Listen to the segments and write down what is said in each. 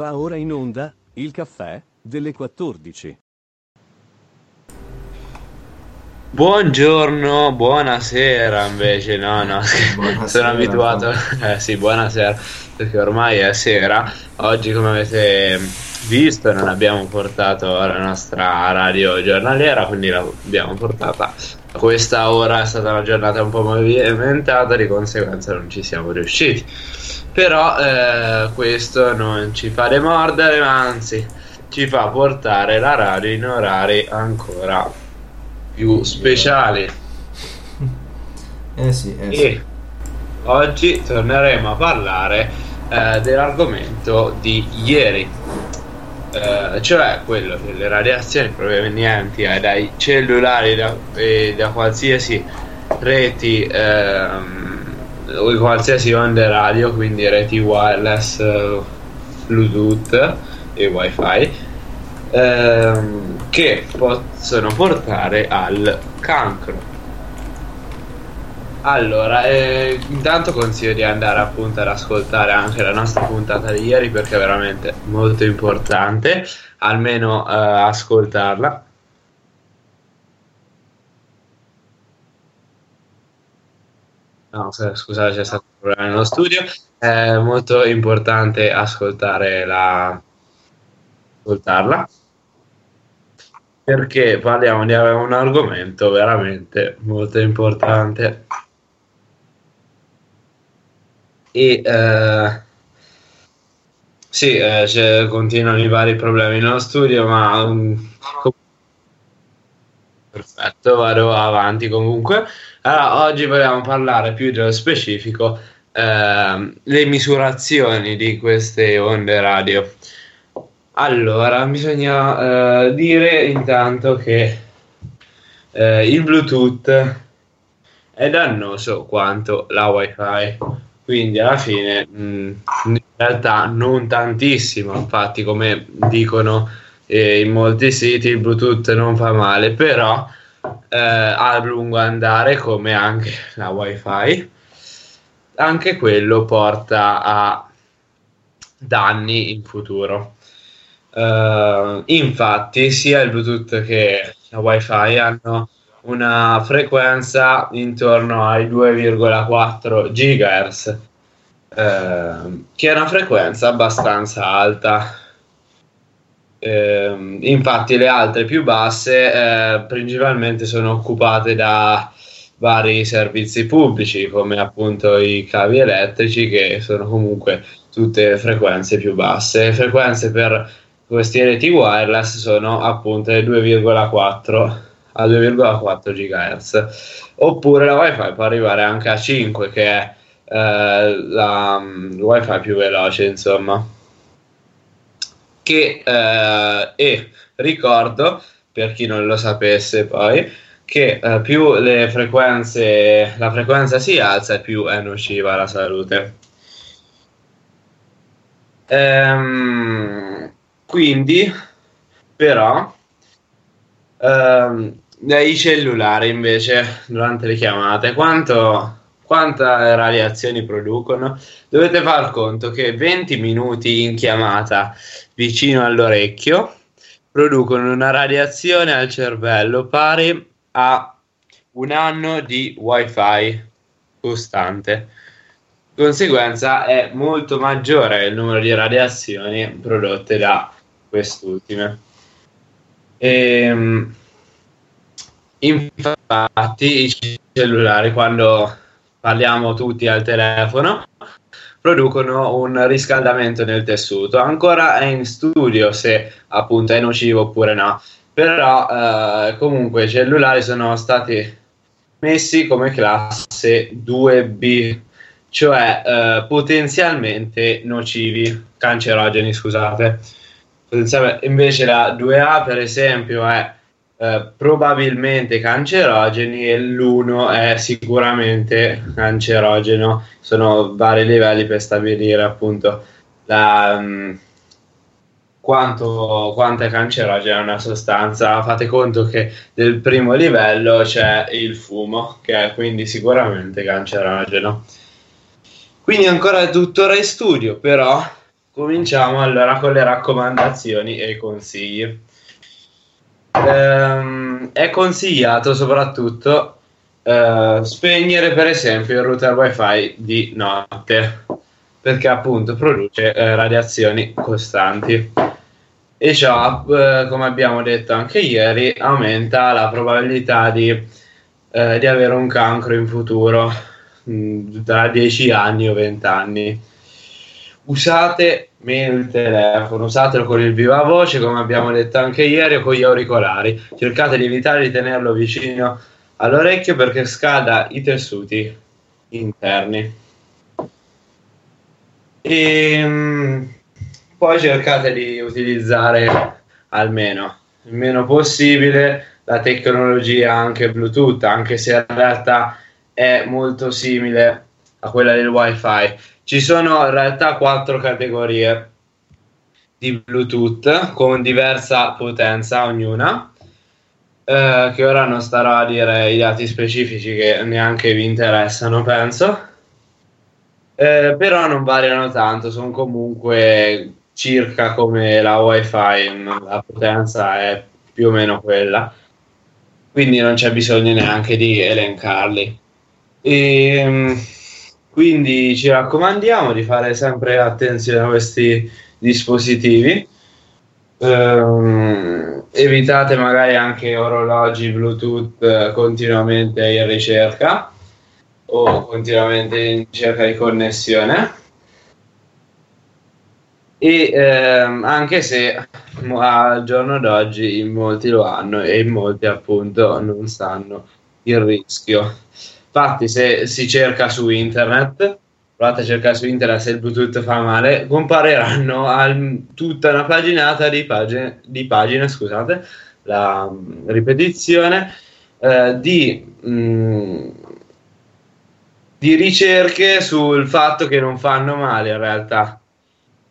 Va ora in onda il caffè delle 14. Buongiorno, buonasera invece, no, no, buonasera, sono abituato, eh sì, buonasera, perché ormai è sera, oggi come avete visto non abbiamo portato la nostra radio giornaliera, quindi l'abbiamo portata a questa ora, è stata una giornata un po' movimentata, di conseguenza non ci siamo riusciti, però eh, questo non ci fa demordere, ma anzi ci fa portare la radio in orari ancora più speciali. Eh sì, eh sì. E oggi torneremo a parlare eh, dell'argomento di ieri, eh, cioè quello delle radiazioni provenienti dai cellulari da, e da qualsiasi reti ehm, o qualsiasi onde radio, quindi reti wireless, Bluetooth e wifi ehm, che possono portare al cancro. Allora, eh, intanto consiglio di andare appunto ad ascoltare anche la nostra puntata di ieri perché è veramente molto importante, almeno eh, ascoltarla. No, scusate, c'è stato un problema nello studio. È molto importante ascoltare la... ascoltarla perché parliamo di un argomento veramente molto importante e eh, sì, eh, continuano i vari problemi nello studio, ma um, perfetto, vado avanti comunque. Allora, oggi vogliamo parlare più dello specifico eh, le misurazioni di queste onde radio. Allora, bisogna uh, dire intanto che uh, il Bluetooth è dannoso quanto la WiFi, quindi alla fine mh, mm, in realtà non tantissimo, infatti come dicono eh, in molti siti il Bluetooth non fa male, però eh, a lungo andare come anche la WiFi, anche quello porta a danni in futuro. Uh, infatti, sia il Bluetooth che la WiFi hanno una frequenza intorno ai 2,4 GHz, uh, che è una frequenza abbastanza alta. Uh, infatti, le altre più basse eh, principalmente sono occupate da vari servizi pubblici, come appunto i cavi elettrici, che sono comunque tutte frequenze più basse. Frequenze per questi reti wireless sono appunto le 2,4 a 2,4 GHz oppure la wifi può arrivare anche a 5 che è eh, la, um, wifi più veloce insomma che eh, e ricordo per chi non lo sapesse poi che eh, più le frequenze la frequenza si alza più è nociva alla salute. Ehm quindi, però, ehm, dai cellulari invece, durante le chiamate, quanto, quante radiazioni producono? Dovete far conto che 20 minuti in chiamata vicino all'orecchio producono una radiazione al cervello pari a un anno di wifi costante. Di conseguenza è molto maggiore il numero di radiazioni prodotte da quest'ultime. E, ehm, infatti i cellulari quando parliamo tutti al telefono. Producono un riscaldamento nel tessuto. Ancora è in studio se appunto è nocivo oppure no, però eh, comunque i cellulari sono stati messi come classe 2B, cioè eh, potenzialmente nocivi, cancerogeni, scusate. Invece la 2A per esempio è eh, probabilmente cancerogeni e l'1 è sicuramente cancerogeno. Sono vari livelli per stabilire appunto la, um, quanto, quanto, è cancerogena una sostanza. Fate conto che nel primo livello c'è il fumo che è quindi sicuramente cancerogeno. Quindi ancora tuttora in studio però cominciamo allora con le raccomandazioni e i consigli. Ehm, è consigliato soprattutto eh, spegnere per esempio il router wifi di notte perché appunto produce eh, radiazioni costanti. E ciò eh, come abbiamo detto anche ieri aumenta la probabilità di, eh, di avere un cancro in futuro mh, mm, tra 10 anni o 20 anni usate meno il telefono, usatelo con il viva voce, come abbiamo detto anche ieri, o con gli auricolari. Cercate di evitare di tenerlo vicino all'orecchio perché scada i tessuti interni. E ehm, poi cercate di utilizzare almeno il meno possibile la tecnologia anche Bluetooth, anche se in realtà è molto simile a quella del wifi ci sono in realtà quattro categorie di Bluetooth con diversa potenza ognuna. Eh, che ora non starò a dire i dati specifici che neanche vi interessano, penso. Eh, però non variano tanto, sono comunque circa come la wifi, la potenza è più o meno quella, quindi non c'è bisogno neanche di elencarli. E, ehm, quindi ci raccomandiamo di fare sempre attenzione a questi dispositivi. Um, evitate magari anche orologi Bluetooth eh, continuamente in ricerca o continuamente in cerca di connessione. E ehm, anche se al giorno d'oggi in molti lo hanno e in molti appunto non sanno il rischio. Infatti, se si cerca su internet, provate a cercare su internet se il Bluetooth fa male, compareranno a tutta una paginata di pagine, di pagine scusate, la mm, ripetizione eh, di, mh, mm, di ricerche sul fatto che non fanno male in realtà,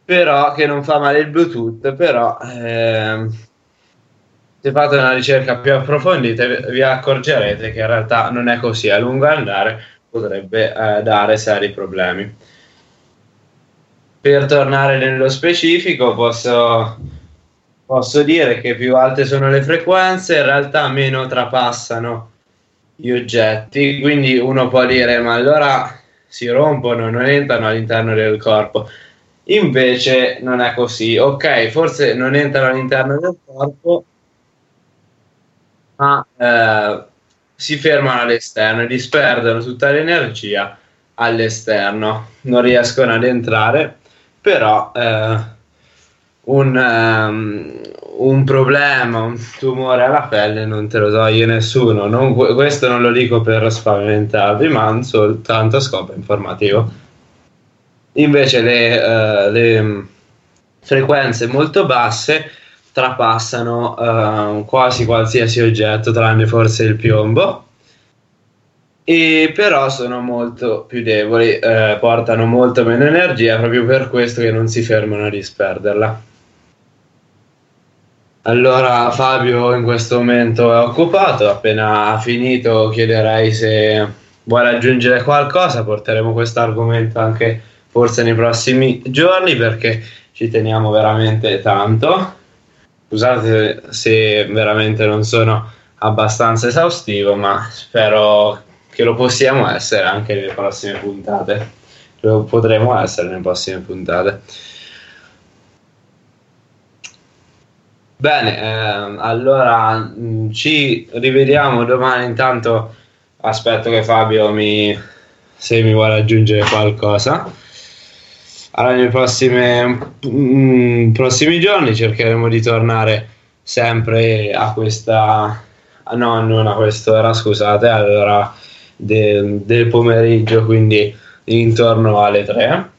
però che non fa male il Bluetooth, però. Eh, se fate una ricerca più approfondita vi accorgerete che in realtà non è così, a lungo andare potrebbe eh, dare seri problemi. Per tornare nello specifico posso, posso dire che più alte sono le frequenze, in realtà meno trapassano gli oggetti, quindi uno può dire ma allora si rompono, non entrano all'interno del corpo. Invece non è così. Ok, forse non entrano all'interno del corpo, ma eh, si fermano all'esterno e disperdono tutta l'energia all'esterno, non riescono ad entrare, però eh, un, um, un, problema, un tumore alla pelle non te lo toglie nessuno. Non, questo non lo dico per spaventarvi, ma soltanto a scopo informativo. Invece le, uh, le frequenze molto basse trapassano uh, quasi qualsiasi oggetto, tranne forse il piombo. E però sono molto più deboli, eh, portano molto meno energia, proprio per questo che non si fermano a disperderla. Allora Fabio in questo momento è occupato, appena finito chiederei se vuole aggiungere qualcosa, porteremo questo argomento anche forse nei prossimi giorni perché ci teniamo veramente tanto. Scusate se veramente non sono abbastanza esaustivo, ma spero che lo possiamo essere anche nelle prossime puntate. Lo potremo essere nelle prossime puntate. Bene, ehm, allora mm, ci rivediamo domani. Intanto aspetto che Fabio mi se mi vuole aggiungere qualcosa allora, nei prossimi, mm, prossimi giorni cercheremo di tornare sempre a questa no non a quest'ora scusate allora de, del pomeriggio quindi intorno alle 3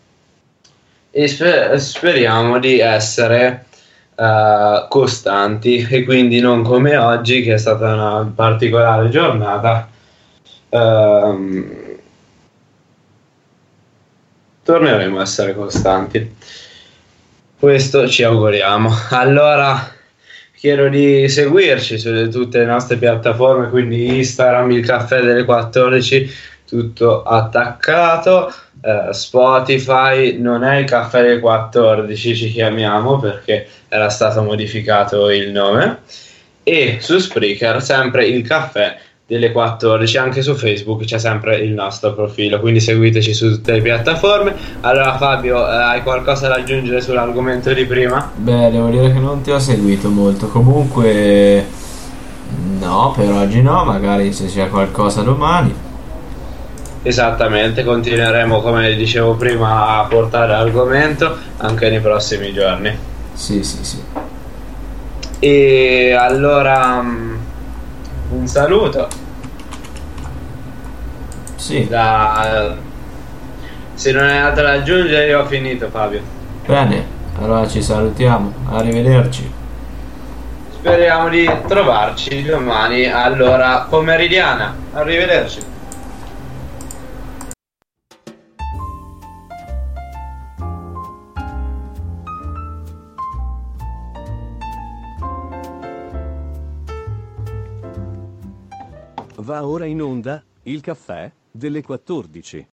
e sper- speriamo di essere uh, costanti e quindi non come oggi che è stata una particolare giornata. Uh, torneremo a essere costanti. Questo ci auguriamo. Allora, chiedo di seguirci su tutte le nostre piattaforme, quindi Instagram, il caffè delle 14, tutto attaccato. eh, Spotify non è il caffè delle 14 ci chiamiamo perché era stato modificato il nome e su Spreaker sempre il caffè delle 14 anche su Facebook c'è sempre il nostro profilo quindi seguiteci su tutte le piattaforme allora Fabio eh, hai qualcosa da aggiungere sull'argomento di prima? Beh, devo dire che non ti ho seguito molto. Comunque, no, per oggi no. Magari se c'è qualcosa domani. Esattamente, continueremo come dicevo prima a portare argomento anche nei prossimi giorni. Sì, sì, sì. E allora mm, un saluto Sì, da... Se non hai altro da aggiungere io ho finito Fabio. bene. Allora ci salutiamo. Arrivederci. Speriamo di trovarci domani all'ora pomeridiana. Arrivederci. Va ora in onda il caffè delle 14.